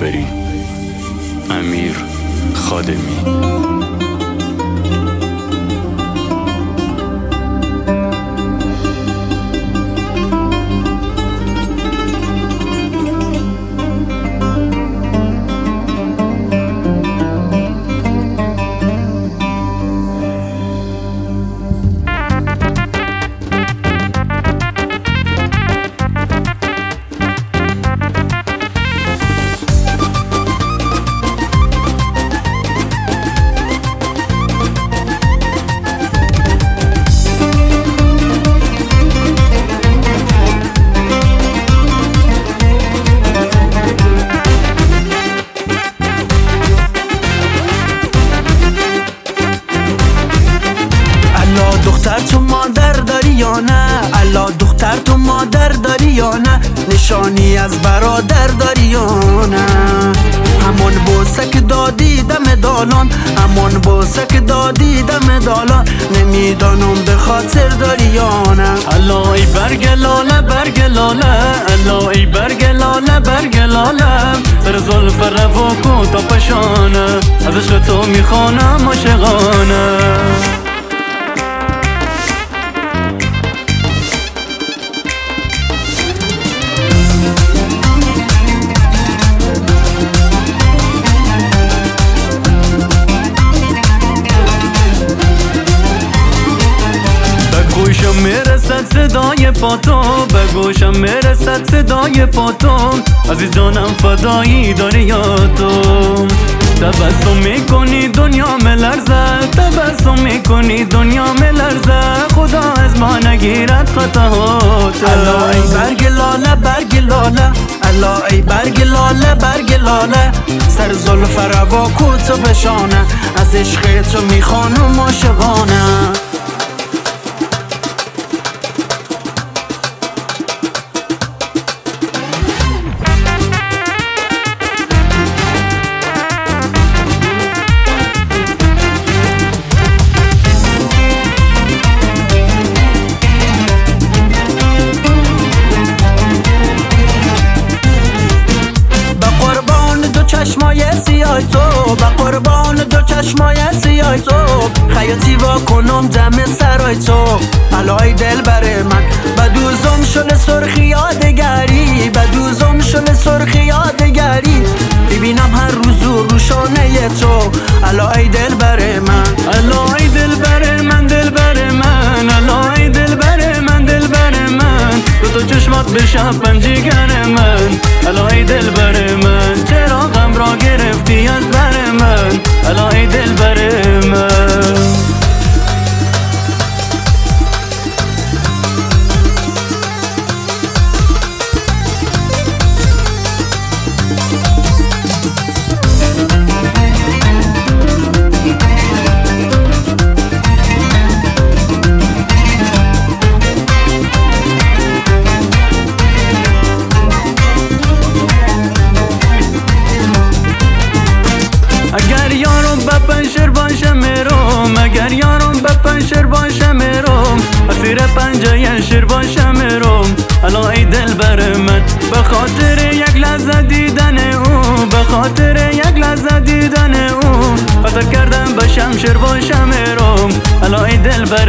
قنبری امیر خادمی. نه. الا دختر تو مادر داری یا نه؟ نشانی از برادر داری یا نه؟ همون بوسه که دادی دم دالان. همون بوسه که دادی دم دالان. نمی‌دانم به خاطر داری یا نه. الا ای برگ لاله برگ لاله. الا ای برگ لاله برگ لاله. زلف رو کو تا پشانه. از عشق تو می‌خوانم عاشقانه. پاتو به گوشم می‌رسد صدای پاتو عزیز جانم فدایی داری یا تو؟ تبسم می‌کنی دنیا ملرزه تبسم می‌کنی دنیا ملرزه خدا از ما نگیرد خطاهات الا ای برگ لاله برگ لاله. الا ای برگ لاله برگ لاله. سر زلف روا کوتو بشانه. از عشق تو می‌خوانم عاشقانه. چشمای سیای تو. خیاطی وا کنم دم سرای تو. علای دل بره من. بدوزم شل سرخی یادگری بدوزم شل سرخی یادگری ببینم هر روز و روشانه تو. علای دل بره من. علای دل بره من دل بره من. تو چشمات بشم پنجیگر من. علای دل بره من. چرا را گرفتی از بر من. الهی دل بر من بپنشر باشه می‌روم اسیر پنجه شیر باشه می‌روم الا ای دل بر من. به خاطر یک لحظه دیدن او به خاطر یک لحظه دیدن او. خطر کردم به شمشیر باشه می‌روم الا ای دل بر